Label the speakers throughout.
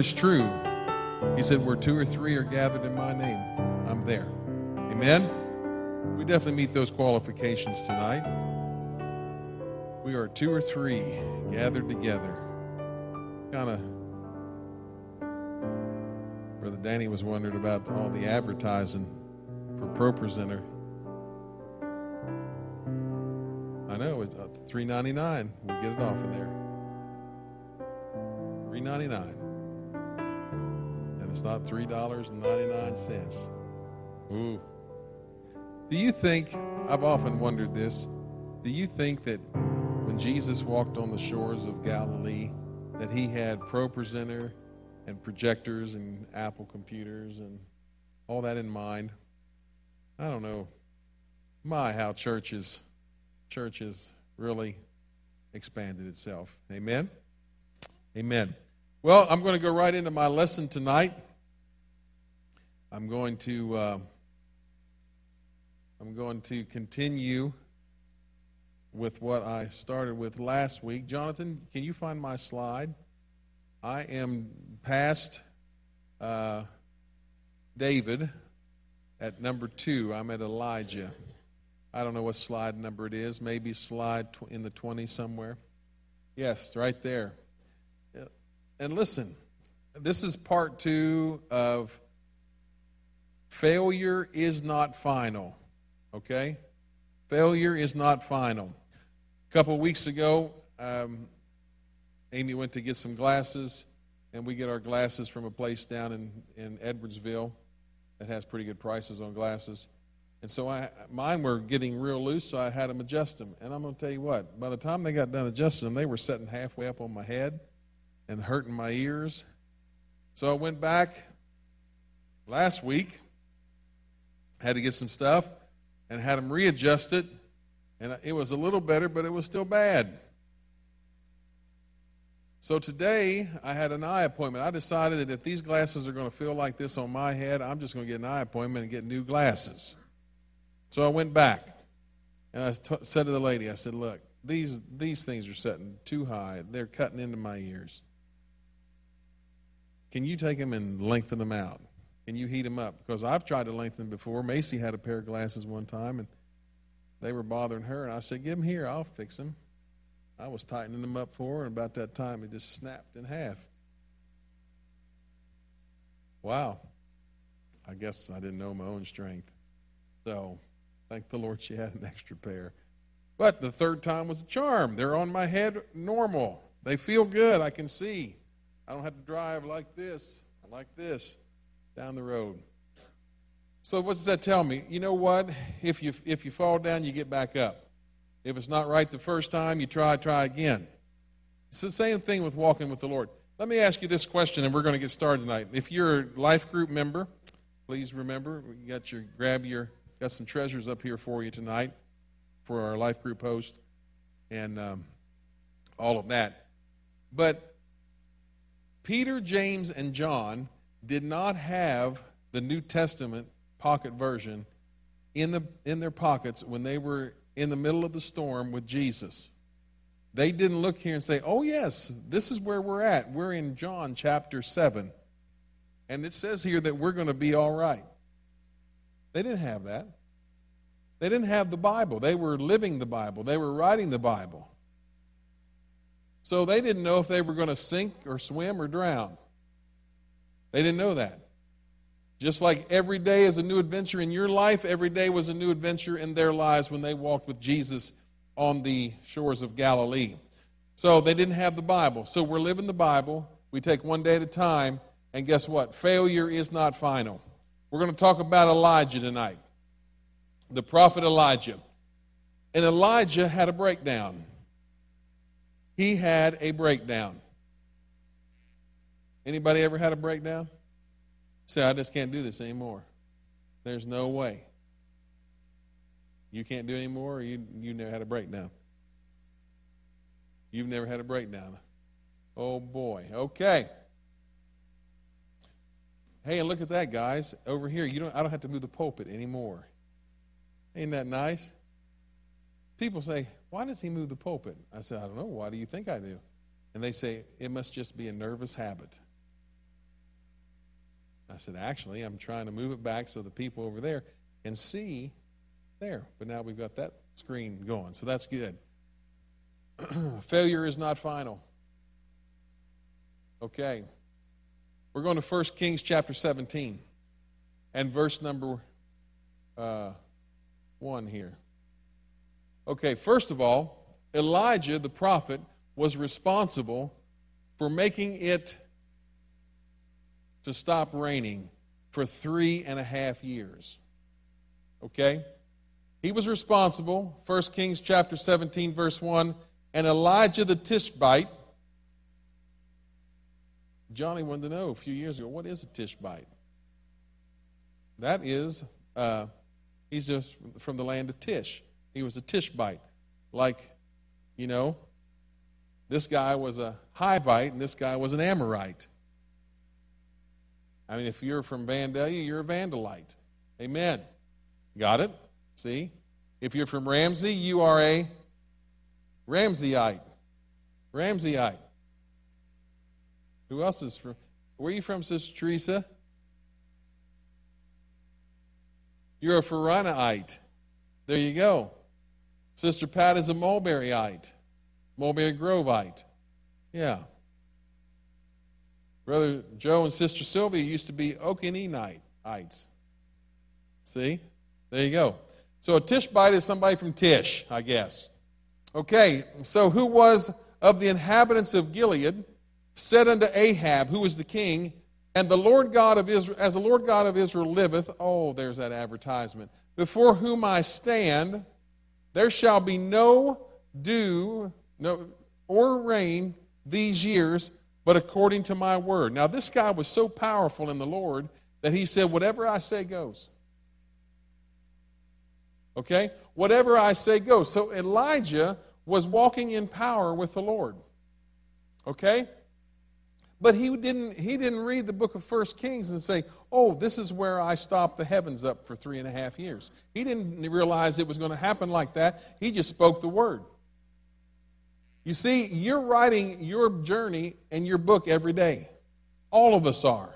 Speaker 1: is true. He said, Where two or three are gathered in my name, I'm there. Amen? We definitely meet those qualifications tonight. We are two or three gathered together. Kind of. Brother Danny was wondering about all the advertising for Pro Presenter. I know it's uh, three ninety nine. We get it off of there. Three ninety nine, it's not three dollars and ninety nine cents. Ooh. Do you think? I've often wondered this. Do you think that when Jesus walked on the shores of Galilee, that he had Pro Presenter and projectors and Apple computers and all that in mind? I don't know. My, how churches church has really expanded itself. Amen? Amen. Well, I'm going to go right into my lesson tonight. I'm going to uh, I'm going to continue with what I started with last week. Jonathan, can you find my slide? I am past uh, David at number two. I'm at Elijah. I don't know what slide number it is, maybe slide in the 20 somewhere. Yes, right there. And listen, this is part two of failure is not final. Okay? Failure is not final. A couple weeks ago, um, Amy went to get some glasses, and we get our glasses from a place down in, in Edwardsville that has pretty good prices on glasses. And so I, mine were getting real loose, so I had them adjust them. And I'm going to tell you what, by the time they got done adjusting them, they were sitting halfway up on my head and hurting my ears. So I went back last week, had to get some stuff, and had them readjusted. And it was a little better, but it was still bad. So today I had an eye appointment. I decided that if these glasses are going to feel like this on my head, I'm just going to get an eye appointment and get new glasses. So I went back and I t- said to the lady, I said, Look, these, these things are setting too high. They're cutting into my ears. Can you take them and lengthen them out? Can you heat them up? Because I've tried to lengthen them before. Macy had a pair of glasses one time and they were bothering her. And I said, Give them here, I'll fix them. I was tightening them up for her, and about that time it just snapped in half. Wow. I guess I didn't know my own strength. So Thank the Lord she had an extra pair. But the third time was a charm. They're on my head normal. They feel good. I can see. I don't have to drive like this, like this, down the road. So what does that tell me? You know what? If you if you fall down, you get back up. If it's not right the first time, you try, try again. It's the same thing with walking with the Lord. Let me ask you this question, and we're going to get started tonight. If you're a life group member, please remember we got your grab your Got some treasures up here for you tonight for our life group host and um, all of that. But Peter, James, and John did not have the New Testament pocket version in, the, in their pockets when they were in the middle of the storm with Jesus. They didn't look here and say, oh, yes, this is where we're at. We're in John chapter 7. And it says here that we're going to be all right. They didn't have that. They didn't have the Bible. They were living the Bible, they were writing the Bible. So they didn't know if they were going to sink or swim or drown. They didn't know that. Just like every day is a new adventure in your life, every day was a new adventure in their lives when they walked with Jesus on the shores of Galilee. So they didn't have the Bible. So we're living the Bible. We take one day at a time. And guess what? Failure is not final. We're going to talk about Elijah tonight, the prophet Elijah. And Elijah had a breakdown. He had a breakdown. Anybody ever had a breakdown? Say, I just can't do this anymore. There's no way. You can't do anymore, or you, you never had a breakdown. You've never had a breakdown. Oh boy. Okay. Hey, and look at that, guys. Over here, you don't I don't have to move the pulpit anymore. Ain't that nice? People say, Why does he move the pulpit? I said, I don't know. Why do you think I do? And they say, It must just be a nervous habit. Said, Actually, I'm trying to move it back so the people over there can see there. But now we've got that screen going, so that's good. Failure is not final. Okay. We're going to 1 Kings chapter 17 and verse number uh, 1 here. Okay, first of all, Elijah the prophet was responsible for making it to stop raining for three and a half years. Okay? He was responsible, 1 Kings chapter 17, verse 1, and Elijah the Tishbite. Johnny wanted to know a few years ago, what is a Tishbite? That is, uh, he's just from the land of Tish. He was a Tishbite. Like, you know, this guy was a Hivite and this guy was an Amorite. I mean, if you're from Vandalia, you're a Vandalite. Amen. Got it? See? If you're from Ramsey, you are a Ramseyite. Ramseyite. Who else is from? Where are you from, Sister Teresa? You're a Faranaite. There you go. Sister Pat is a Mulberryite. Mulberry Groveite. Yeah. Brother Joe and Sister Sylvia used to be Okanenites. See? There you go. So a Tishbite is somebody from Tish, I guess. Okay, so who was of the inhabitants of Gilead said unto Ahab, who was the king, and the Lord God of Israel, as the Lord God of Israel liveth, oh, there's that advertisement, before whom I stand, there shall be no dew no, or rain these years, but according to my word. Now, this guy was so powerful in the Lord that he said, Whatever I say goes. Okay? Whatever I say goes. So Elijah was walking in power with the Lord. Okay? But he didn't, he didn't read the book of First Kings and say, oh, this is where I stopped the heavens up for three and a half years. He didn't realize it was going to happen like that. He just spoke the word. You see, you're writing your journey and your book every day. All of us are.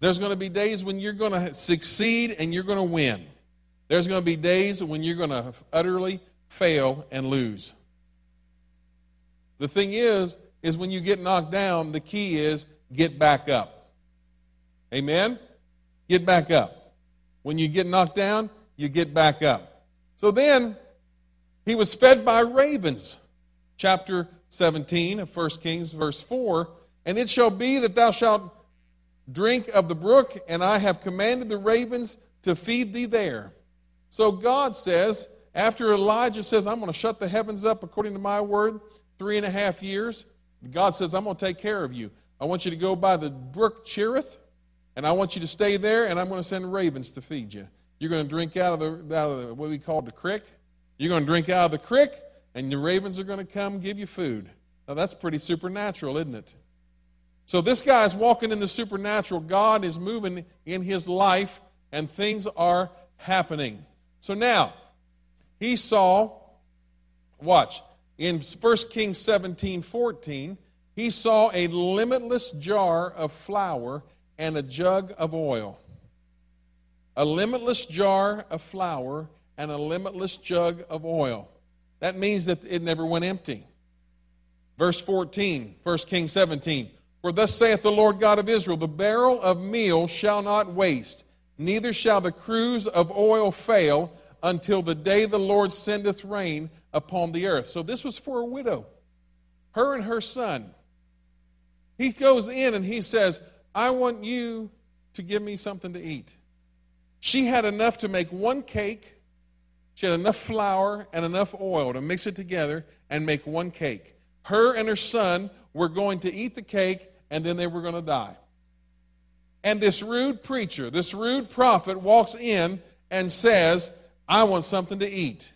Speaker 1: There's going to be days when you're going to succeed and you're going to win. There's going to be days when you're going to utterly fail and lose. The thing is, is when you get knocked down, the key is get back up. Amen? Get back up. When you get knocked down, you get back up. So then, he was fed by ravens. Chapter 17 of 1 Kings, verse 4. And it shall be that thou shalt drink of the brook, and I have commanded the ravens to feed thee there. So God says, after Elijah says, I'm going to shut the heavens up according to my word, three and a half years, God says, I'm going to take care of you. I want you to go by the brook Cherith, and I want you to stay there, and I'm going to send ravens to feed you. You're going to drink out of the, out of the, what we call the creek. You're going to drink out of the creek, and the ravens are going to come give you food. Now, that's pretty supernatural, isn't it? So, this guy is walking in the supernatural. God is moving in his life, and things are happening. So, now, he saw, watch, in 1 Kings 17 14, he saw a limitless jar of flour and a jug of oil. A limitless jar of flour and a limitless jug of oil. That means that it never went empty. Verse 14, 1 Kings 17. For thus saith the Lord God of Israel The barrel of meal shall not waste, neither shall the cruse of oil fail until the day the Lord sendeth rain upon the earth. So this was for a widow, her and her son. He goes in and he says, I want you to give me something to eat. She had enough to make one cake. She had enough flour and enough oil to mix it together and make one cake. Her and her son were going to eat the cake and then they were going to die. And this rude preacher, this rude prophet walks in and says, I want something to eat.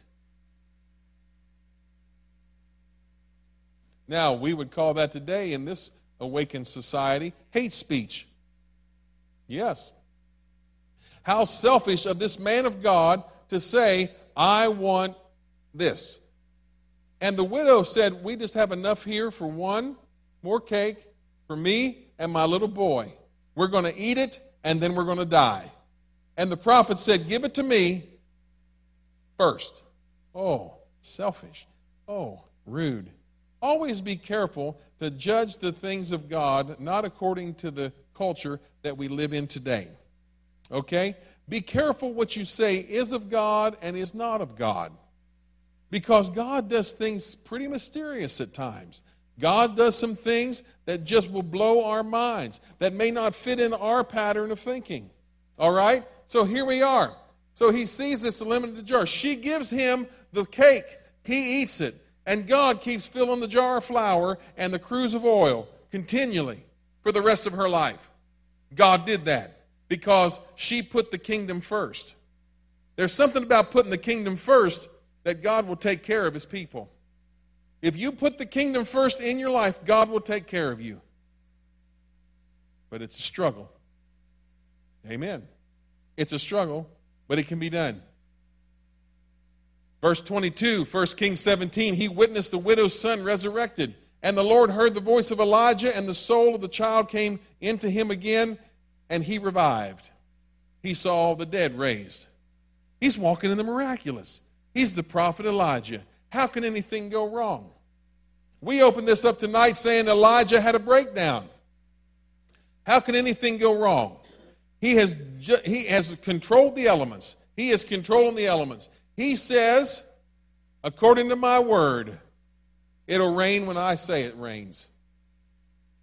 Speaker 1: Now, we would call that today in this awakened society hate speech. Yes. How selfish of this man of God to say, I want this. And the widow said, We just have enough here for one more cake for me and my little boy. We're going to eat it and then we're going to die. And the prophet said, Give it to me first. Oh, selfish. Oh, rude. Always be careful to judge the things of God not according to the culture that we live in today. Okay? Be careful what you say is of God and is not of God. Because God does things pretty mysterious at times. God does some things that just will blow our minds, that may not fit in our pattern of thinking. All right? So here we are. So he sees this limited jar. She gives him the cake. He eats it. And God keeps filling the jar of flour and the cruse of oil continually for the rest of her life. God did that because she put the kingdom first. There's something about putting the kingdom first that God will take care of his people. If you put the kingdom first in your life, God will take care of you. But it's a struggle. Amen. It's a struggle, but it can be done. Verse 22, 1 Kings 17, he witnessed the widow's son resurrected. And the Lord heard the voice of Elijah, and the soul of the child came into him again, and he revived. He saw the dead raised. He's walking in the miraculous. He's the prophet Elijah. How can anything go wrong? We open this up tonight saying Elijah had a breakdown. How can anything go wrong? He has, ju- he has controlled the elements. He is controlling the elements. He says, according to my word, it'll rain when I say it rains.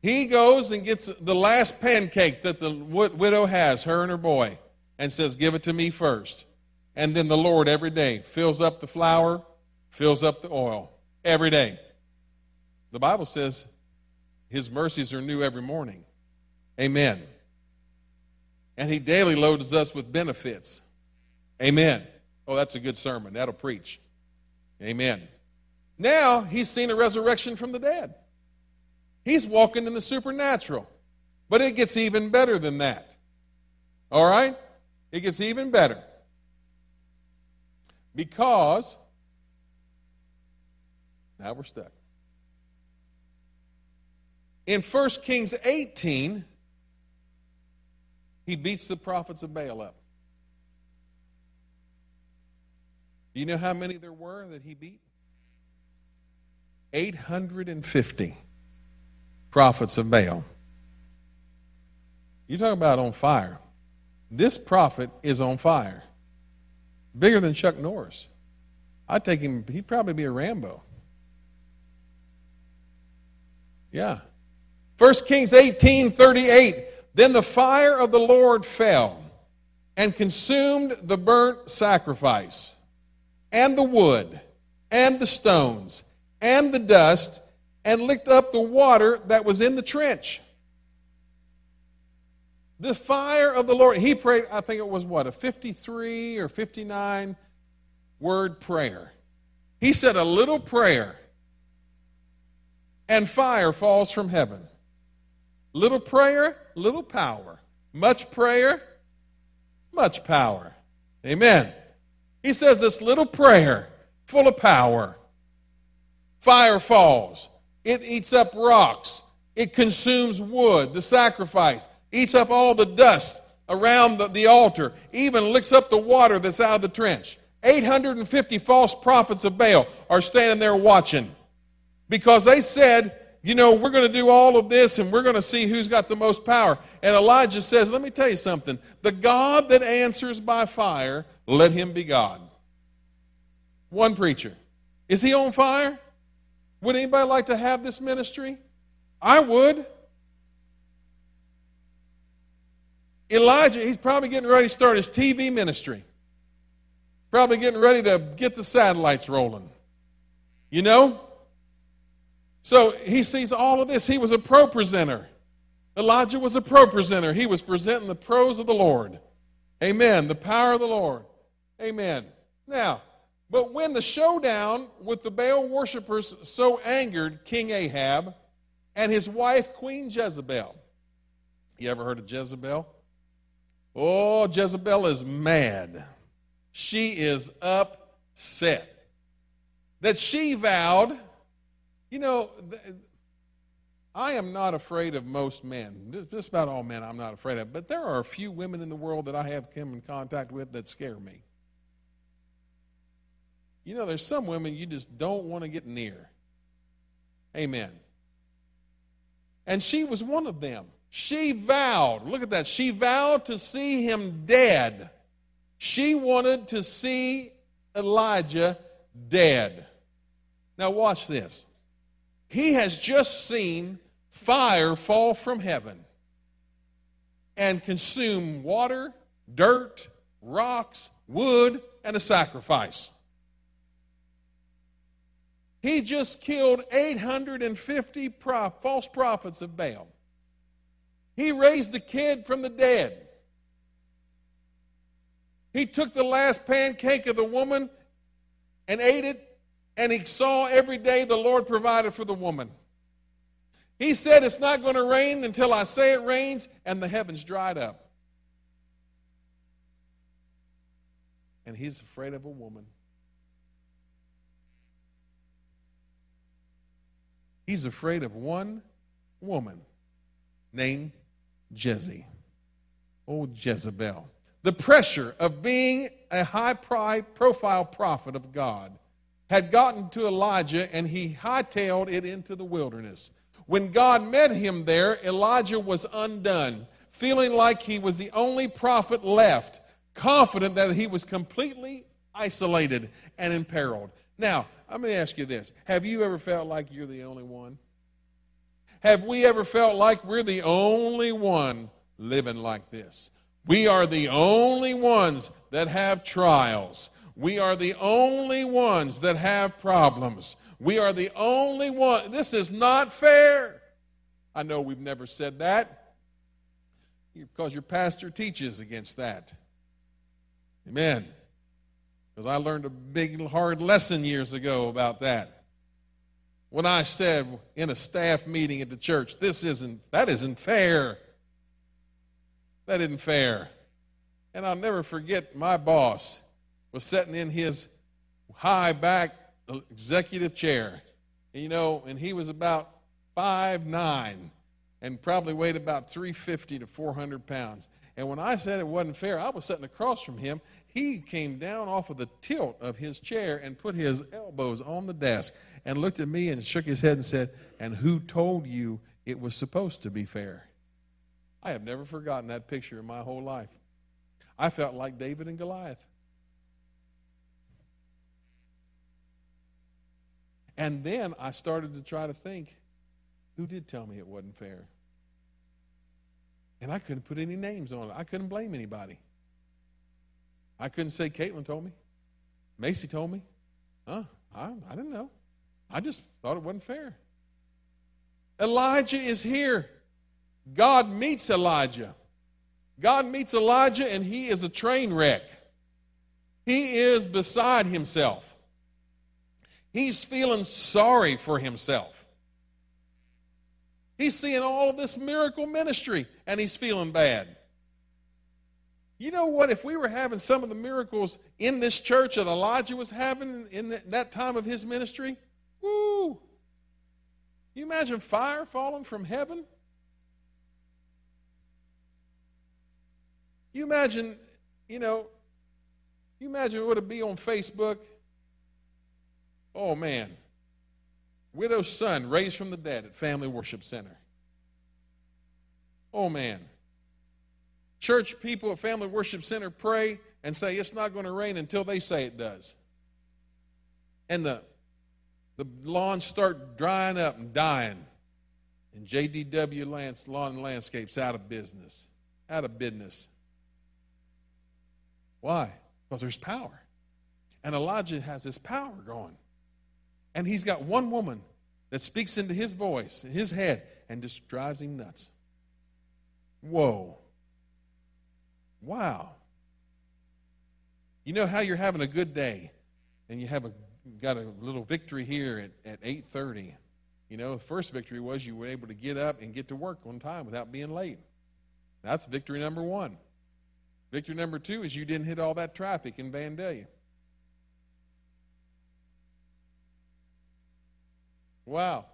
Speaker 1: He goes and gets the last pancake that the widow has, her and her boy, and says, Give it to me first. And then the Lord every day fills up the flour, fills up the oil every day. The Bible says his mercies are new every morning. Amen. And he daily loads us with benefits. Amen. Oh, that's a good sermon. That'll preach. Amen. Now he's seen a resurrection from the dead. He's walking in the supernatural. But it gets even better than that. All right? It gets even better. Because, now we're stuck. In 1 Kings 18, he beats the prophets of Baal up. Do you know how many there were that he beat? 850 prophets of Baal. You talk about on fire. This prophet is on fire. Bigger than Chuck Norris. I'd take him, he'd probably be a Rambo. Yeah. 1 Kings 18 38. Then the fire of the Lord fell and consumed the burnt sacrifice, and the wood, and the stones, and the dust, and licked up the water that was in the trench. The fire of the Lord, he prayed, I think it was what, a 53 or 59 word prayer. He said a little prayer, and fire falls from heaven. Little prayer, little power. Much prayer, much power. Amen. He says this little prayer, full of power. Fire falls. It eats up rocks. It consumes wood, the sacrifice, eats up all the dust around the, the altar, even licks up the water that's out of the trench. 850 false prophets of Baal are standing there watching because they said, you know, we're going to do all of this and we're going to see who's got the most power. And Elijah says, let me tell you something. The God that answers by fire, let him be God. One preacher. Is he on fire? Would anybody like to have this ministry? I would. Elijah, he's probably getting ready to start his TV ministry. Probably getting ready to get the satellites rolling. You know? So he sees all of this. He was a pro presenter. Elijah was a pro presenter. He was presenting the pros of the Lord. Amen. The power of the Lord. Amen. Now, but when the showdown with the Baal worshippers so angered King Ahab and his wife, Queen Jezebel, you ever heard of Jezebel? Oh, Jezebel is mad. She is upset. That she vowed, you know, I am not afraid of most men. Just about all men I'm not afraid of. But there are a few women in the world that I have come in contact with that scare me. You know, there's some women you just don't want to get near. Amen. And she was one of them. She vowed, look at that, she vowed to see him dead. She wanted to see Elijah dead. Now, watch this. He has just seen fire fall from heaven and consume water, dirt, rocks, wood, and a sacrifice. He just killed 850 prof- false prophets of Baal. He raised a kid from the dead. He took the last pancake of the woman and ate it, and he saw every day the Lord provided for the woman. He said, It's not going to rain until I say it rains, and the heavens dried up. And he's afraid of a woman. He's afraid of one woman named Jezzy. Old Jezebel. The pressure of being a high profile prophet of God had gotten to Elijah and he hightailed it into the wilderness. When God met him there, Elijah was undone, feeling like he was the only prophet left, confident that he was completely isolated and imperiled. Now, I'm going to ask you this Have you ever felt like you're the only one? Have we ever felt like we're the only one living like this? We are the only ones that have trials. We are the only ones that have problems. We are the only one. This is not fair. I know we've never said that because your pastor teaches against that. Amen. Because I learned a big, hard lesson years ago about that. When I said in a staff meeting at the church, this isn't, that isn't fair. That isn't fair. And I'll never forget my boss was sitting in his high back executive chair. And, You know, and he was about five nine and probably weighed about 350 to 400 pounds. And when I said it wasn't fair, I was sitting across from him. He came down off of the tilt of his chair and put his elbows on the desk and looked at me and shook his head and said, And who told you it was supposed to be fair? I have never forgotten that picture in my whole life. I felt like David and Goliath. And then I started to try to think who did tell me it wasn't fair? And I couldn't put any names on it. I couldn't blame anybody. I couldn't say Caitlin told me. Macy told me. Huh? I, I didn't know. I just thought it wasn't fair. Elijah is here. God meets Elijah. God meets Elijah, and he is a train wreck. He is beside himself. He's feeling sorry for himself. He's seeing all of this miracle ministry and he's feeling bad. You know what? If we were having some of the miracles in this church that Elijah was having in that time of his ministry, woo! You imagine fire falling from heaven? You imagine, you know, you imagine what it'd be on Facebook Oh, man. Widow's son raised from the dead at Family Worship Center. Oh, man. Church people at Family Worship Center pray and say it's not going to rain until they say it does. And the, the lawns start drying up and dying. And JDW Lance, Lawn and Landscapes out of business. Out of business. Why? Because there's power. And Elijah has this power going. And he's got one woman that speaks into his voice, his head, and just drives him nuts. Whoa. Wow. You know how you're having a good day and you have a got a little victory here at, at 8.30 you know the first victory was you were able to get up and get to work on time without being late that's victory number one victory number two is you didn't hit all that traffic in vandalia Wow.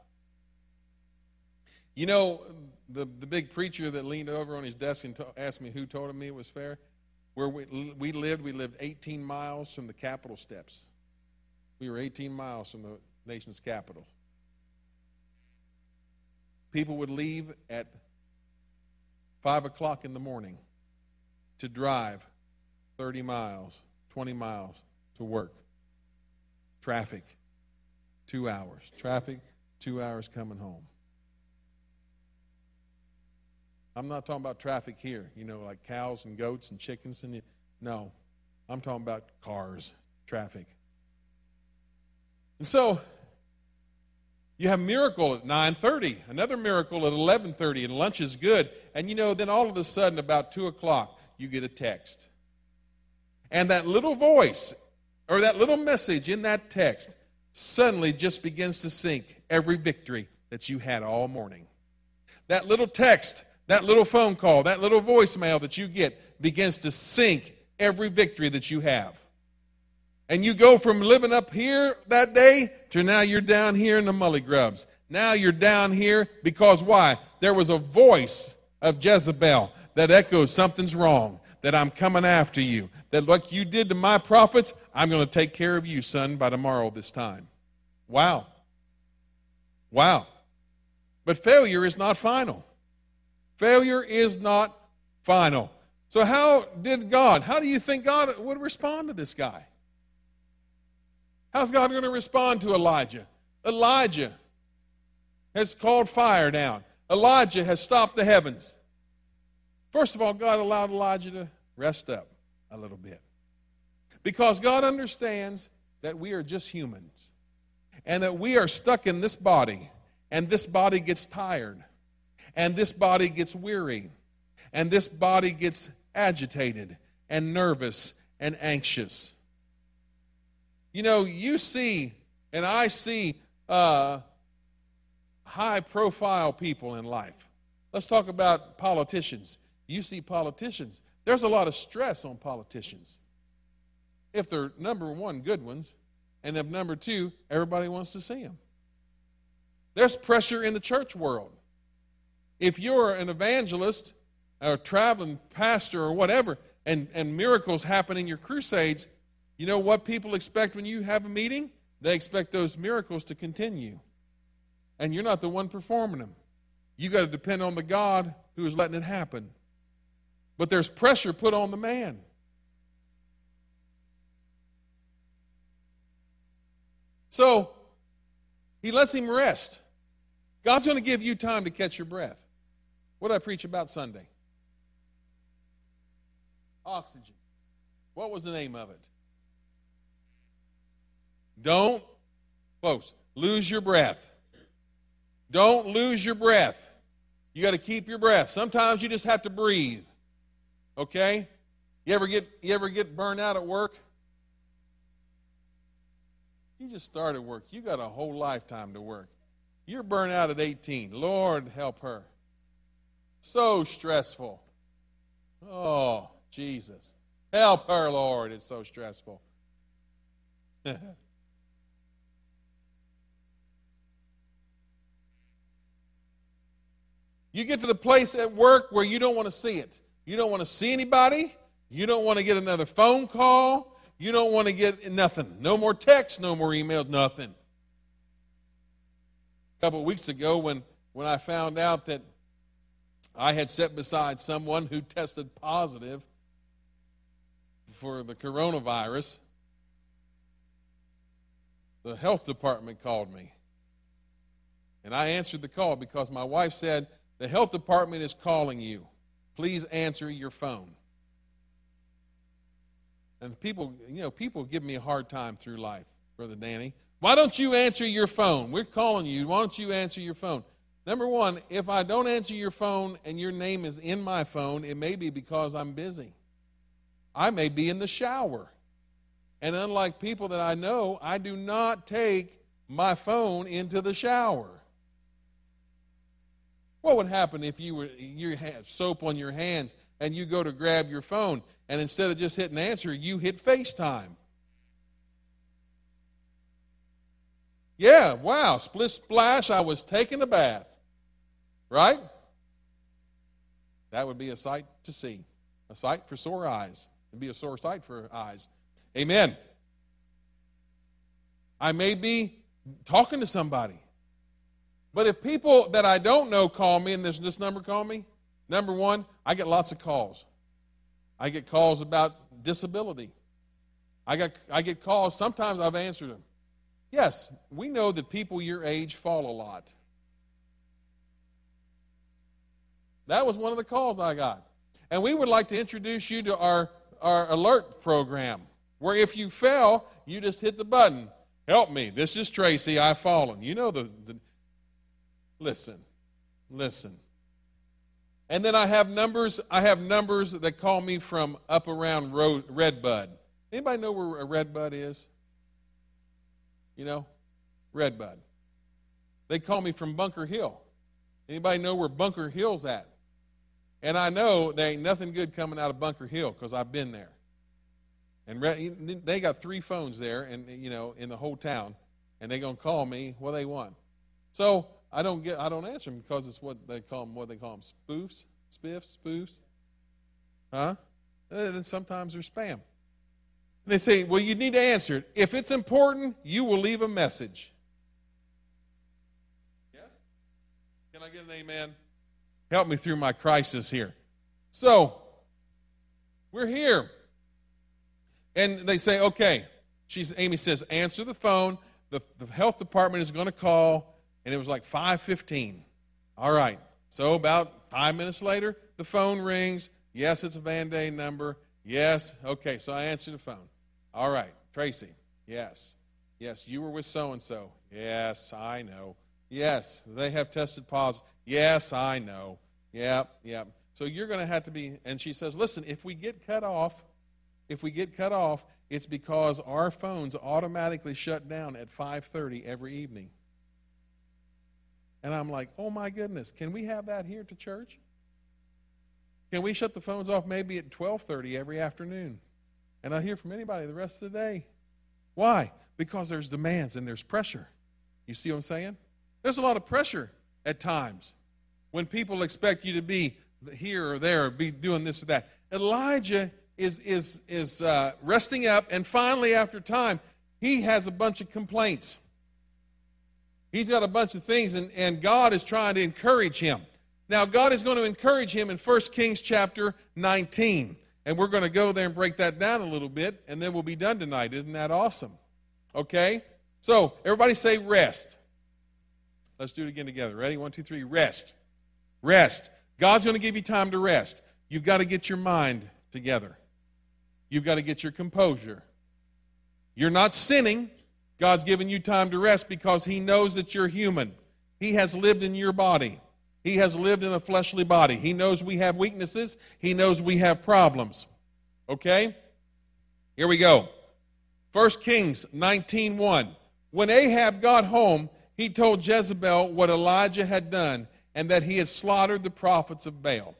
Speaker 1: You know, the, the big preacher that leaned over on his desk and to, asked me who told him it was fair? Where we, we lived, we lived 18 miles from the Capitol steps. We were 18 miles from the nation's capital. People would leave at 5 o'clock in the morning to drive 30 miles, 20 miles to work. Traffic, two hours. Traffic, two hours coming home. I'm not talking about traffic here, you know, like cows and goats and chickens and no. I'm talking about cars, traffic. And so you have miracle at 9.30, another miracle at 11.30, and lunch is good. And you know, then all of a sudden, about 2 o'clock, you get a text. And that little voice, or that little message in that text, suddenly just begins to sink every victory that you had all morning. That little text, that little phone call, that little voicemail that you get begins to sink every victory that you have. And you go from living up here that day to now you're down here in the mully grubs. Now you're down here because why? There was a voice of Jezebel that echoes something's wrong, that I'm coming after you, that what you did to my prophets, I'm going to take care of you, son, by tomorrow this time. Wow. Wow. But failure is not final. Failure is not final. So, how did God, how do you think God would respond to this guy? How's God going to respond to Elijah? Elijah has called fire down. Elijah has stopped the heavens. First of all, God allowed Elijah to rest up a little bit. Because God understands that we are just humans and that we are stuck in this body, and this body gets tired, and this body gets weary, and this body gets agitated and nervous and anxious. You know, you see, and I see uh, high profile people in life. Let's talk about politicians. You see politicians. There's a lot of stress on politicians. If they're number one, good ones, and if number two, everybody wants to see them. There's pressure in the church world. If you're an evangelist or traveling pastor or whatever, and, and miracles happen in your crusades, you know what people expect when you have a meeting? They expect those miracles to continue. And you're not the one performing them. You got to depend on the God who is letting it happen. But there's pressure put on the man. So he lets him rest. God's going to give you time to catch your breath. What did I preach about Sunday? Oxygen. What was the name of it? Don't, folks, lose your breath. Don't lose your breath. You got to keep your breath. Sometimes you just have to breathe. Okay? You ever get you ever get burned out at work? You just started work. You got a whole lifetime to work. You're burned out at 18. Lord help her. So stressful. Oh, Jesus. Help her, Lord. It's so stressful. You get to the place at work where you don't want to see it. You don't want to see anybody. You don't want to get another phone call. You don't want to get nothing. No more texts, no more emails, nothing. A couple of weeks ago, when, when I found out that I had sat beside someone who tested positive for the coronavirus, the health department called me. And I answered the call because my wife said, the health department is calling you. Please answer your phone. And people, you know, people give me a hard time through life, Brother Danny. Why don't you answer your phone? We're calling you. Why don't you answer your phone? Number one, if I don't answer your phone and your name is in my phone, it may be because I'm busy. I may be in the shower. And unlike people that I know, I do not take my phone into the shower. What would happen if you were you had soap on your hands and you go to grab your phone and instead of just hitting answer, you hit FaceTime? Yeah, wow, split splash, I was taking a bath. Right? That would be a sight to see, a sight for sore eyes. It'd be a sore sight for eyes. Amen. I may be talking to somebody. But if people that I don't know call me and this, this number call me, number one, I get lots of calls. I get calls about disability. I, got, I get calls, sometimes I've answered them. Yes, we know that people your age fall a lot. That was one of the calls I got. And we would like to introduce you to our, our alert program, where if you fell, you just hit the button. Help me. This is Tracy. I've fallen. You know the, the listen. Listen. And then I have numbers, I have numbers that call me from up around Road, Redbud. Anybody know where Redbud is? You know? Redbud. They call me from Bunker Hill. Anybody know where Bunker Hill's at? And I know there ain't nothing good coming out of Bunker Hill because I've been there. And they got three phones there, and you know, in the whole town, and they're gonna call me what they want. So I don't get, I don't answer them because it's what they call them, what they call them, spoofs, spiffs, spoofs, huh? And then sometimes they're spam. And they say, well, you need to answer it. If it's important, you will leave a message. Yes? Can I get an amen? Help me through my crisis here. So, we're here. And they say, okay. She's, Amy says, answer the phone. The, the health department is going to call. And it was like 5.15. All right. So about five minutes later, the phone rings. Yes, it's a Band-Aid number. Yes. Okay, so I answer the phone. All right. Tracy. Yes. Yes, you were with so-and-so. Yes, I know. Yes, they have tested positive. Yes, I know. Yep, yep. So you're going to have to be, and she says, listen, if we get cut off, if we get cut off, it's because our phones automatically shut down at 5:30 every evening. And I'm like, "Oh my goodness, can we have that here to church? Can we shut the phones off maybe at 12:30 every afternoon?" And I hear from anybody the rest of the day. Why? Because there's demands and there's pressure. You see what I'm saying? There's a lot of pressure at times when people expect you to be here or there, or be doing this or that. Elijah is, is, is uh, resting up, and finally, after time, he has a bunch of complaints. He's got a bunch of things, and, and God is trying to encourage him. Now, God is going to encourage him in 1 Kings chapter 19. And we're going to go there and break that down a little bit, and then we'll be done tonight. Isn't that awesome? Okay? So, everybody say rest. Let's do it again together. Ready? One, two, three. Rest. Rest. God's going to give you time to rest. You've got to get your mind together. You've got to get your composure. You're not sinning. God's given you time to rest because He knows that you're human. He has lived in your body. He has lived in a fleshly body. He knows we have weaknesses. He knows we have problems. Okay? Here we go. 1 Kings 19:1. When Ahab got home, he told Jezebel what Elijah had done and that he had slaughtered the prophets of Baal.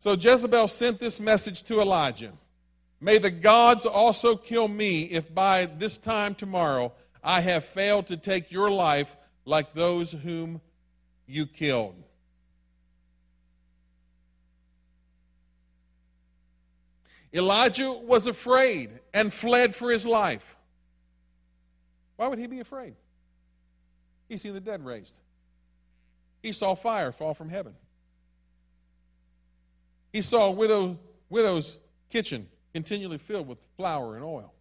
Speaker 1: So Jezebel sent this message to Elijah. May the gods also kill me if by this time tomorrow I have failed to take your life like those whom you killed. Elijah was afraid and fled for his life. Why would he be afraid? He's seen the dead raised. He saw fire fall from heaven. He saw a widow, widow's kitchen continually filled with flour and oil.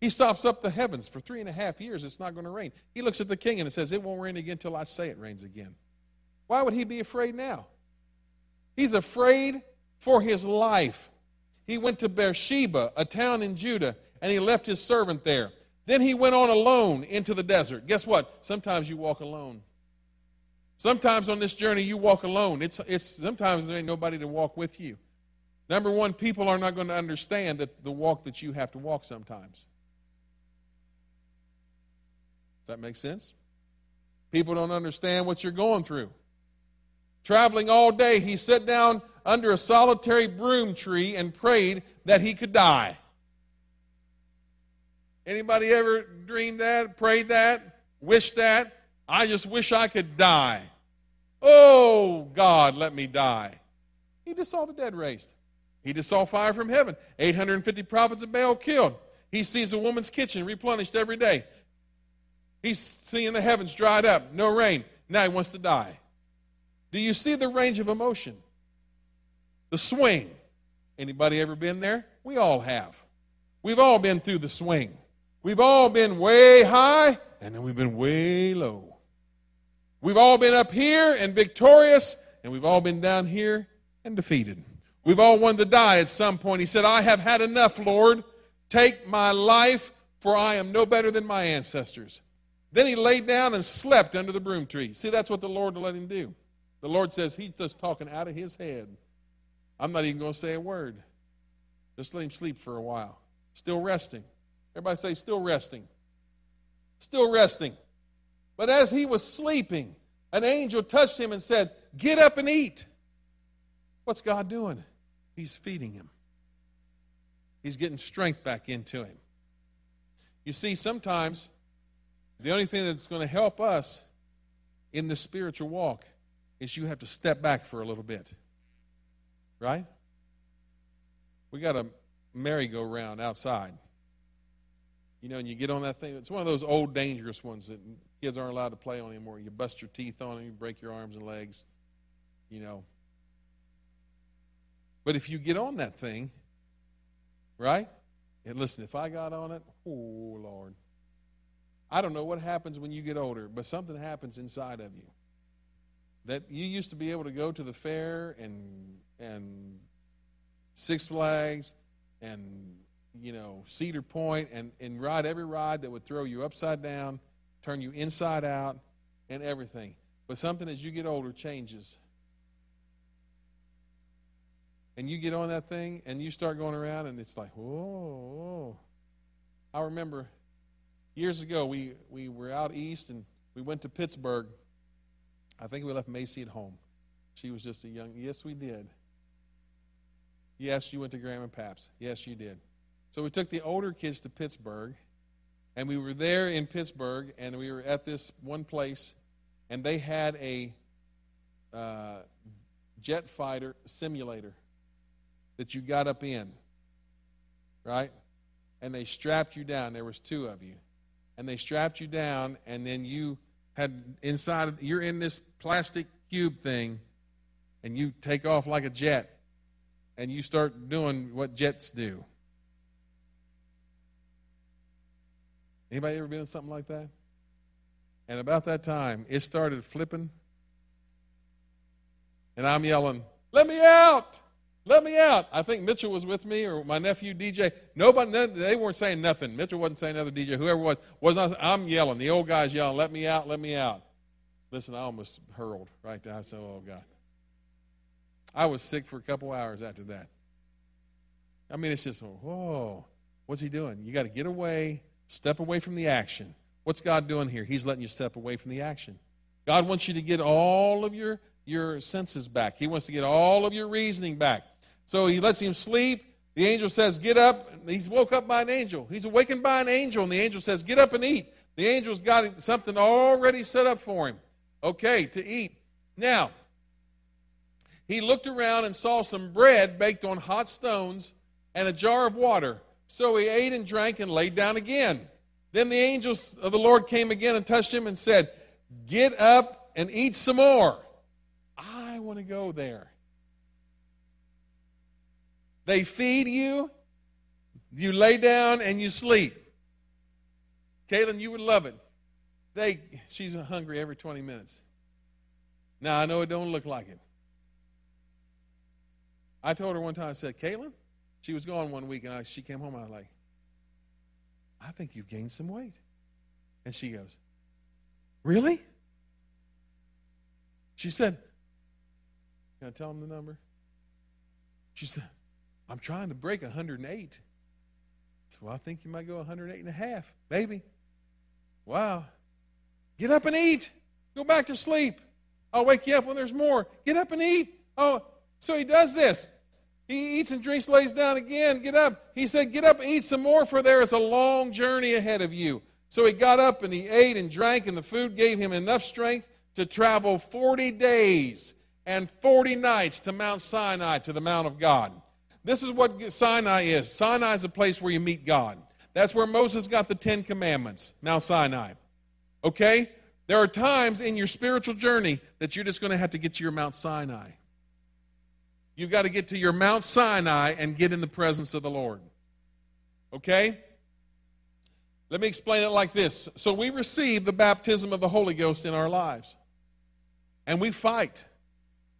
Speaker 1: He stops up the heavens for three and a half years. It's not going to rain. He looks at the king and it says, It won't rain again until I say it rains again. Why would he be afraid now? He's afraid for his life. He went to Beersheba, a town in Judah, and he left his servant there. Then he went on alone into the desert. Guess what? Sometimes you walk alone. Sometimes on this journey you walk alone. It's, it's sometimes there ain't nobody to walk with you. Number one, people are not going to understand that the walk that you have to walk sometimes. Does that make sense? People don't understand what you're going through. Traveling all day, he sat down under a solitary broom tree and prayed that he could die. Anybody ever dreamed that, prayed that, wished that? I just wish I could die. Oh, God, let me die. He just saw the dead raised. He just saw fire from heaven. 850 prophets of Baal killed. He sees a woman's kitchen replenished every day. He's seeing the heavens dried up, no rain. Now he wants to die. Do you see the range of emotion? The swing. Anybody ever been there? We all have. We've all been through the swing. We've all been way high and then we've been way low. We've all been up here and victorious, and we've all been down here and defeated. We've all wanted to die at some point. He said, I have had enough, Lord. Take my life, for I am no better than my ancestors. Then he laid down and slept under the broom tree. See, that's what the Lord let him do. The Lord says he's just talking out of his head. I'm not even going to say a word. Just let him sleep for a while. Still resting. Everybody say, still resting. Still resting. But as he was sleeping, an angel touched him and said, Get up and eat. What's God doing? He's feeding him, He's getting strength back into him. You see, sometimes the only thing that's going to help us in the spiritual walk is you have to step back for a little bit. Right? We got a merry-go-round outside. You know, and you get on that thing. It's one of those old dangerous ones that kids aren't allowed to play on anymore. You bust your teeth on it, you break your arms and legs, you know. But if you get on that thing, right? And listen, if I got on it, oh Lord. I don't know what happens when you get older, but something happens inside of you. That you used to be able to go to the fair and and Six Flags and you know, Cedar Point and, and ride every ride that would throw you upside down, turn you inside out, and everything. But something as you get older changes. And you get on that thing and you start going around, and it's like, whoa. I remember years ago, we, we were out east and we went to Pittsburgh. I think we left Macy at home. She was just a young, yes, we did. Yes, you went to Graham and Paps. Yes, you did. So we took the older kids to Pittsburgh, and we were there in Pittsburgh, and we were at this one place, and they had a uh, jet fighter simulator that you got up in, right? And they strapped you down. There was two of you, and they strapped you down, and then you had inside. You're in this plastic cube thing, and you take off like a jet, and you start doing what jets do Anybody ever been in something like that? And about that time, it started flipping. And I'm yelling, Let me out! Let me out. I think Mitchell was with me or my nephew DJ. Nobody, they weren't saying nothing. Mitchell wasn't saying nothing. DJ, whoever was, was not, I'm yelling. The old guy's yelling, let me out, let me out. Listen, I almost hurled right there. I said, oh, God. I was sick for a couple hours after that. I mean, it's just, oh, whoa, what's he doing? You got to get away Step away from the action. What's God doing here? He's letting you step away from the action. God wants you to get all of your, your senses back. He wants to get all of your reasoning back. So he lets him sleep. The angel says, Get up. He's woke up by an angel. He's awakened by an angel, and the angel says, Get up and eat. The angel's got something already set up for him. Okay, to eat. Now, he looked around and saw some bread baked on hot stones and a jar of water. So he ate and drank and laid down again. Then the angels of the Lord came again and touched him and said, Get up and eat some more. I want to go there. They feed you, you lay down and you sleep. Caitlin, you would love it. They, she's hungry every 20 minutes. Now, I know it don't look like it. I told her one time, I said, Caitlin, she was gone one week, and I, she came home. I was like, I think you've gained some weight. And she goes, Really? She said, Can I tell him the number? She said, I'm trying to break 108. So well, I think you might go 108 and a half, maybe. Wow. Get up and eat. Go back to sleep. I'll wake you up when there's more. Get up and eat. Oh, so he does this. He eats and drinks, lays down again. Get up. He said, Get up eat some more, for there is a long journey ahead of you. So he got up and he ate and drank, and the food gave him enough strength to travel 40 days and 40 nights to Mount Sinai, to the Mount of God. This is what Sinai is. Sinai is a place where you meet God. That's where Moses got the Ten Commandments, Mount Sinai. Okay? There are times in your spiritual journey that you're just going to have to get to your Mount Sinai. You've got to get to your Mount Sinai and get in the presence of the Lord. Okay? Let me explain it like this. So we receive the baptism of the Holy Ghost in our lives. And we fight.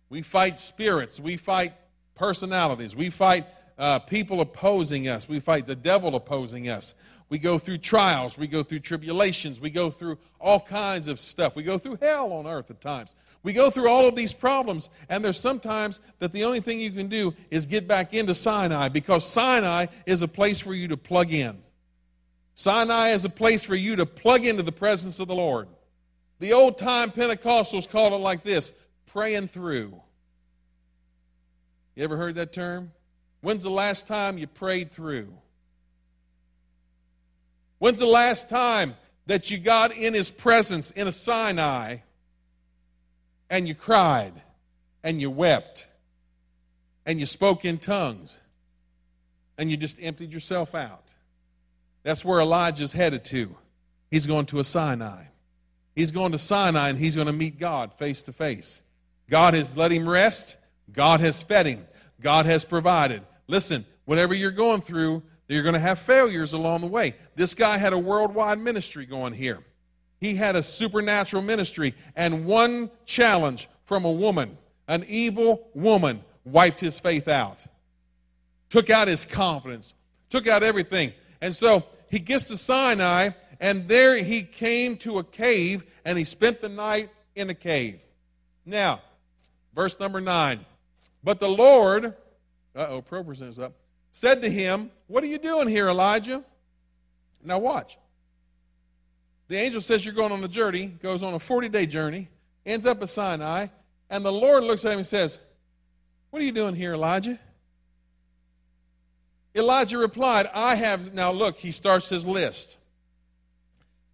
Speaker 1: We fight spirits. We fight personalities. We fight uh, people opposing us. We fight the devil opposing us. We go through trials. We go through tribulations. We go through all kinds of stuff. We go through hell on earth at times. We go through all of these problems, and there's sometimes that the only thing you can do is get back into Sinai because Sinai is a place for you to plug in. Sinai is a place for you to plug into the presence of the Lord. The old time Pentecostals called it like this praying through. You ever heard that term? When's the last time you prayed through? When's the last time that you got in his presence in a Sinai and you cried and you wept and you spoke in tongues and you just emptied yourself out? That's where Elijah's headed to. He's going to a Sinai. He's going to Sinai and he's going to meet God face to face. God has let him rest. God has fed him. God has provided. Listen, whatever you're going through, you're going to have failures along the way. This guy had a worldwide ministry going here. He had a supernatural ministry, and one challenge from a woman, an evil woman, wiped his faith out, took out his confidence, took out everything. And so he gets to Sinai, and there he came to a cave, and he spent the night in a cave. Now, verse number nine. But the Lord, uh oh, Pro presents up, said to him, What are you doing here, Elijah? Now watch. The angel says you're going on a journey, goes on a 40 day journey, ends up at Sinai, and the Lord looks at him and says, What are you doing here, Elijah? Elijah replied, I have, now look, he starts his list.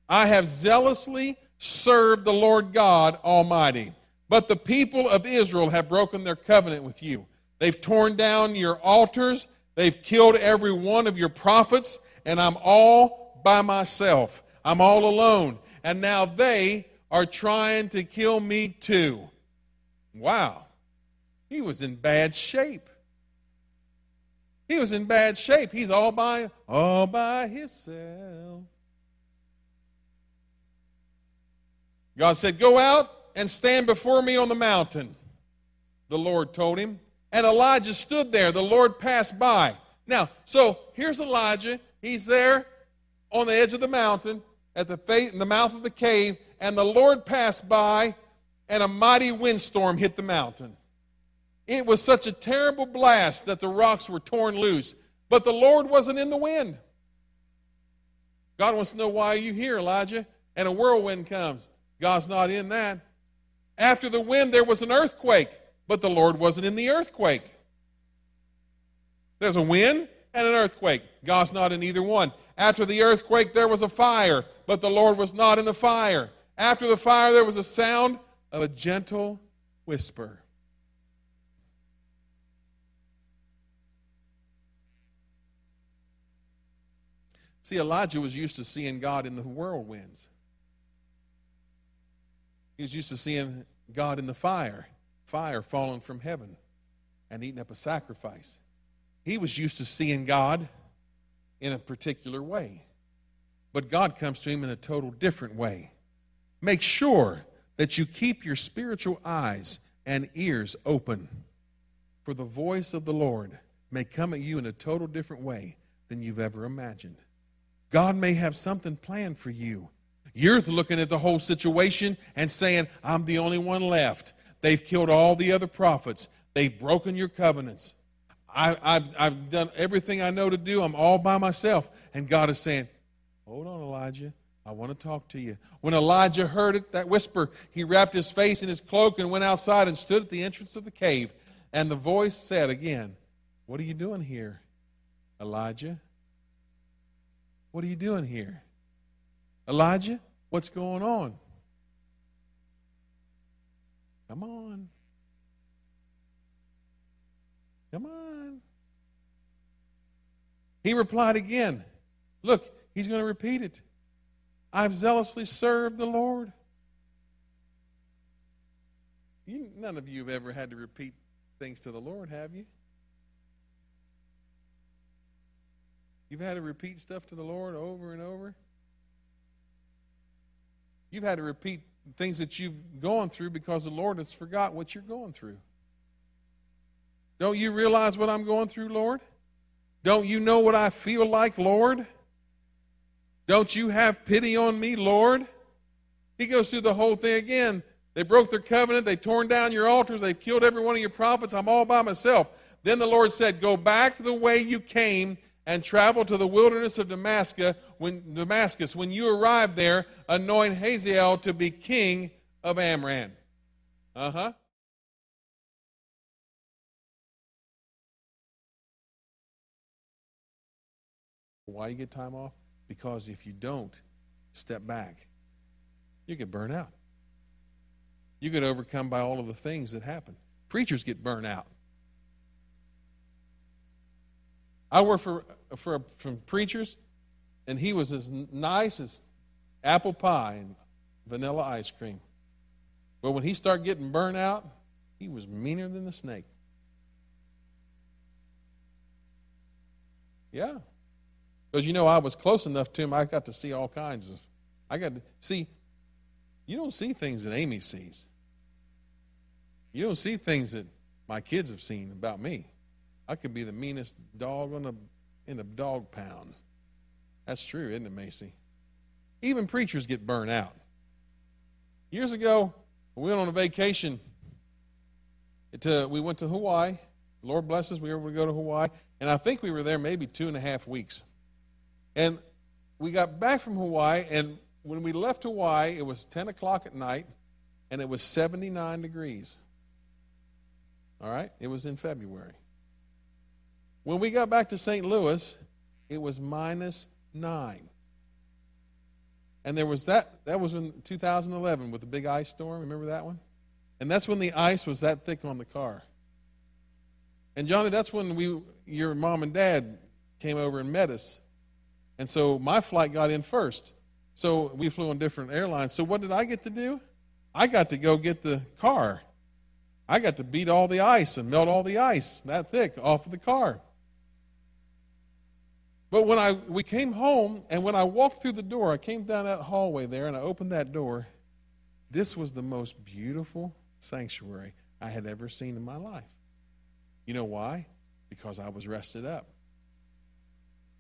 Speaker 1: I have zealously served the Lord God Almighty. But the people of Israel have broken their covenant with you. They've torn down your altars, they've killed every one of your prophets, and I'm all by myself. I'm all alone. And now they are trying to kill me too. Wow. He was in bad shape. He was in bad shape. He's all by all by himself. God said, "Go out and stand before me on the mountain, the Lord told him. And Elijah stood there. The Lord passed by. Now, so here's Elijah. He's there on the edge of the mountain at the, face, in the mouth of the cave, and the Lord passed by, and a mighty windstorm hit the mountain. It was such a terrible blast that the rocks were torn loose, but the Lord wasn't in the wind. God wants to know why are you here, Elijah? And a whirlwind comes. God's not in that. After the wind, there was an earthquake, but the Lord wasn't in the earthquake. There's a wind and an earthquake. God's not in either one. After the earthquake, there was a fire, but the Lord was not in the fire. After the fire, there was a sound of a gentle whisper. See, Elijah was used to seeing God in the whirlwinds. He was used to seeing God in the fire, fire falling from heaven and eating up a sacrifice. He was used to seeing God in a particular way. But God comes to him in a total different way. Make sure that you keep your spiritual eyes and ears open, for the voice of the Lord may come at you in a total different way than you've ever imagined. God may have something planned for you you're looking at the whole situation and saying, I'm the only one left. They've killed all the other prophets. They've broken your covenants. I, have done everything I know to do. I'm all by myself. And God is saying, Hold on, Elijah. I want to talk to you. When Elijah heard it, that whisper, he wrapped his face in his cloak and went outside and stood at the entrance of the cave. And the voice said again, What are you doing here, Elijah? What are you doing here? Elijah, what's going on? Come on. Come on. He replied again. Look, he's going to repeat it. I've zealously served the Lord. You, none of you have ever had to repeat things to the Lord, have you? You've had to repeat stuff to the Lord over and over. You've had to repeat things that you've gone through because the Lord has forgot what you're going through. Don't you realize what I'm going through, Lord? Don't you know what I feel like, Lord? Don't you have pity on me, Lord? He goes through the whole thing again. They broke their covenant. They torn down your altars. They've killed every one of your prophets. I'm all by myself. Then the Lord said, Go back the way you came and travel to the wilderness of Damascus. When, Damascus. when you arrive there, anoint Hazael to be king of Aram. Uh huh. Why you get time off? Because if you don't step back, you get burned out. You get overcome by all of the things that happen. Preachers get burned out. I worked for, for from preachers, and he was as nice as apple pie and vanilla ice cream. But when he started getting burned out, he was meaner than the snake. Yeah. Because you know, I was close enough to him, I got to see all kinds of. I got to see, you don't see things that Amy sees. You don't see things that my kids have seen about me. I could be the meanest dog on in a dog pound. That's true, isn't it, Macy? Even preachers get burned out. Years ago, we went on a vacation. To, uh, we went to Hawaii. Lord bless us, we were able to go to Hawaii. And I think we were there maybe two and a half weeks. And we got back from Hawaii, and when we left Hawaii, it was 10 o'clock at night, and it was 79 degrees. All right? It was in February. When we got back to St. Louis, it was minus nine. And there was that, that was in 2011 with the big ice storm. Remember that one? And that's when the ice was that thick on the car. And Johnny, that's when we, your mom and dad came over and met us. And so my flight got in first. So we flew on different airlines. So what did I get to do? I got to go get the car I got to beat all the ice and melt all the ice that thick off of the car. But when I we came home and when I walked through the door, I came down that hallway there and I opened that door. This was the most beautiful sanctuary I had ever seen in my life. You know why? Because I was rested up.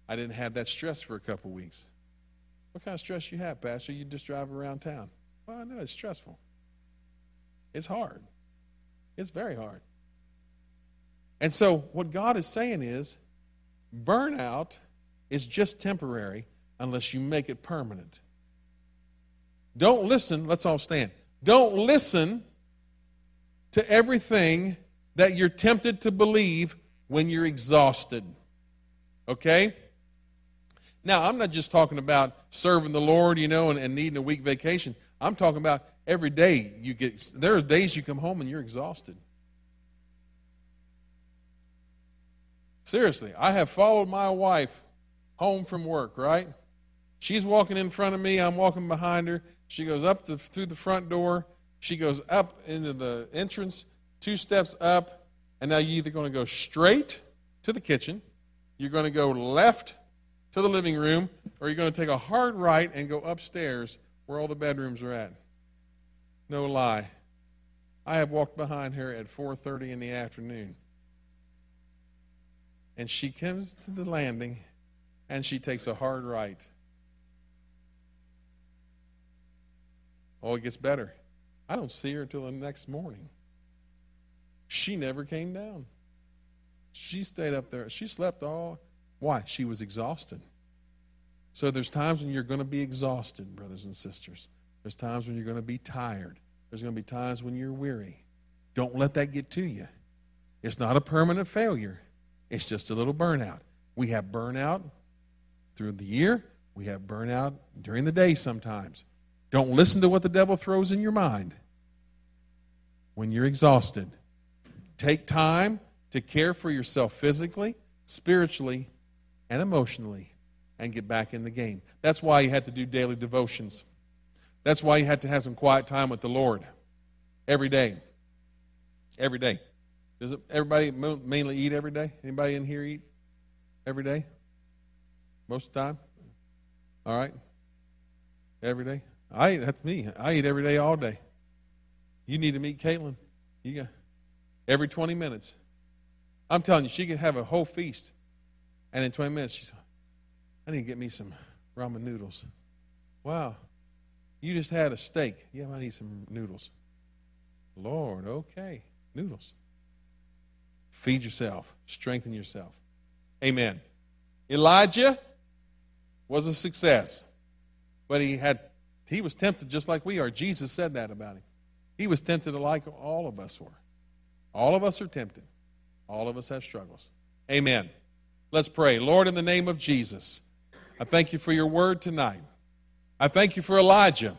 Speaker 1: I didn't have that stress for a couple weeks. What kind of stress you have, Pastor? You just drive around town. Well, I know it's stressful. It's hard. It's very hard. And so, what God is saying is burnout is just temporary unless you make it permanent. Don't listen, let's all stand. Don't listen to everything that you're tempted to believe when you're exhausted. Okay? Now, I'm not just talking about serving the Lord, you know, and, and needing a week vacation. I'm talking about every day you get, there are days you come home and you're exhausted. Seriously, I have followed my wife home from work, right? She's walking in front of me, I'm walking behind her. She goes up the, through the front door, she goes up into the entrance, two steps up, and now you're either going to go straight to the kitchen, you're going to go left to the living room, or you're going to take a hard right and go upstairs where all the bedrooms are at. No lie. I have walked behind her at 4:30 in the afternoon. And she comes to the landing and she takes a hard right. Oh, it gets better. I don't see her until the next morning. She never came down. She stayed up there. She slept all. Why? She was exhausted. So there's times when you're going to be exhausted, brothers and sisters. There's times when you're going to be tired. There's going to be times when you're weary. Don't let that get to you. It's not a permanent failure, it's just a little burnout. We have burnout through the year, we have burnout during the day sometimes. Don't listen to what the devil throws in your mind. when you're exhausted. Take time to care for yourself physically, spiritually, and emotionally and get back in the game. That's why you had to do daily devotions. That's why you had to have some quiet time with the Lord every day. Every day. Does everybody mainly eat every day? Anybody in here eat every day? Most of the time? All right. Every day? I eat, that's me. I eat every day, all day. You need to meet Caitlin. You got every 20 minutes. I'm telling you, she can have a whole feast. And in 20 minutes, she's, I need to get me some ramen noodles. Wow. You just had a steak. Yeah, I need some noodles. Lord, okay. Noodles. Feed yourself, strengthen yourself. Amen. Elijah was a success, but he had he was tempted just like we are. Jesus said that about him. He was tempted like all of us were. All of us are tempted. All of us have struggles. Amen. Let's pray. Lord, in the name of Jesus, I thank you for your word tonight. I thank you for Elijah.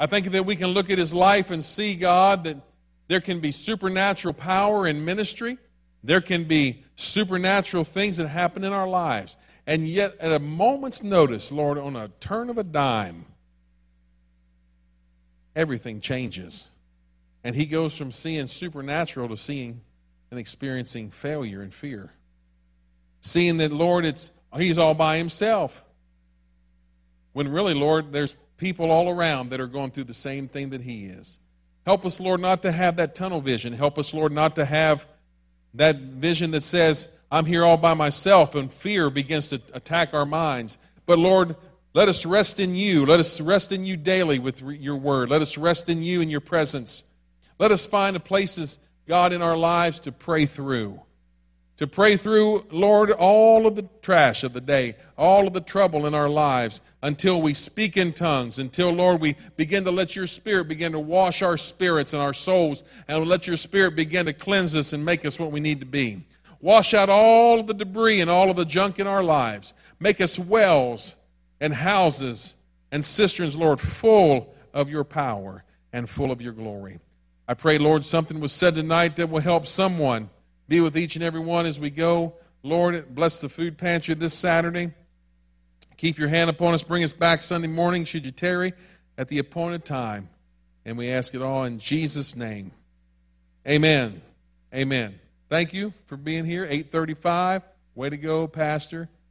Speaker 1: I thank you that we can look at his life and see, God, that there can be supernatural power in ministry. There can be supernatural things that happen in our lives. And yet, at a moment's notice, Lord, on a turn of a dime, everything changes. And he goes from seeing supernatural to seeing and experiencing failure and fear. Seeing that, Lord, it's he's all by himself. When really, Lord, there's people all around that are going through the same thing that he is. Help us, Lord, not to have that tunnel vision. Help us, Lord, not to have that vision that says, I'm here all by myself, and fear begins to attack our minds. But, Lord, let us rest in you. Let us rest in you daily with your word. Let us rest in you in your presence. Let us find the places God, in our lives to pray through. To pray through, Lord, all of the trash of the day, all of the trouble in our lives until we speak in tongues, until, Lord, we begin to let your Spirit begin to wash our spirits and our souls, and let your Spirit begin to cleanse us and make us what we need to be. Wash out all of the debris and all of the junk in our lives. Make us wells and houses and cisterns, Lord, full of your power and full of your glory. I pray, Lord, something was said tonight that will help someone. Be with each and every one as we go. Lord, bless the food pantry this Saturday. Keep your hand upon us. Bring us back Sunday morning, should you tarry, at the appointed time. And we ask it all in Jesus' name. Amen. Amen. Thank you for being here. 835. Way to go, Pastor.